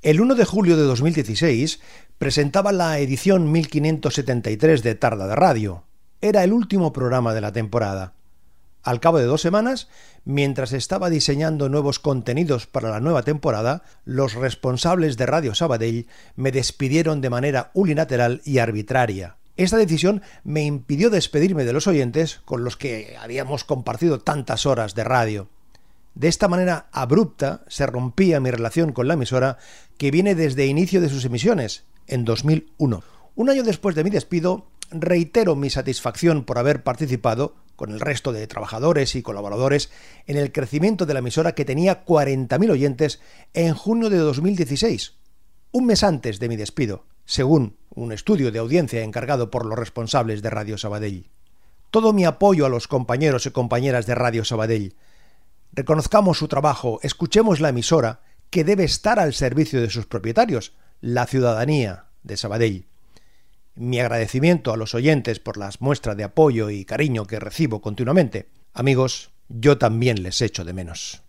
El 1 de julio de 2016 presentaba la edición 1573 de Tarda de Radio. Era el último programa de la temporada. Al cabo de dos semanas, mientras estaba diseñando nuevos contenidos para la nueva temporada, los responsables de Radio Sabadell me despidieron de manera unilateral y arbitraria. Esta decisión me impidió despedirme de los oyentes con los que habíamos compartido tantas horas de radio. De esta manera abrupta se rompía mi relación con la emisora que viene desde inicio de sus emisiones, en 2001. Un año después de mi despido, reitero mi satisfacción por haber participado, con el resto de trabajadores y colaboradores, en el crecimiento de la emisora que tenía 40.000 oyentes en junio de 2016, un mes antes de mi despido, según un estudio de audiencia encargado por los responsables de Radio Sabadell. Todo mi apoyo a los compañeros y compañeras de Radio Sabadell, Reconozcamos su trabajo, escuchemos la emisora que debe estar al servicio de sus propietarios, la ciudadanía de Sabadell. Mi agradecimiento a los oyentes por las muestras de apoyo y cariño que recibo continuamente. Amigos, yo también les echo de menos.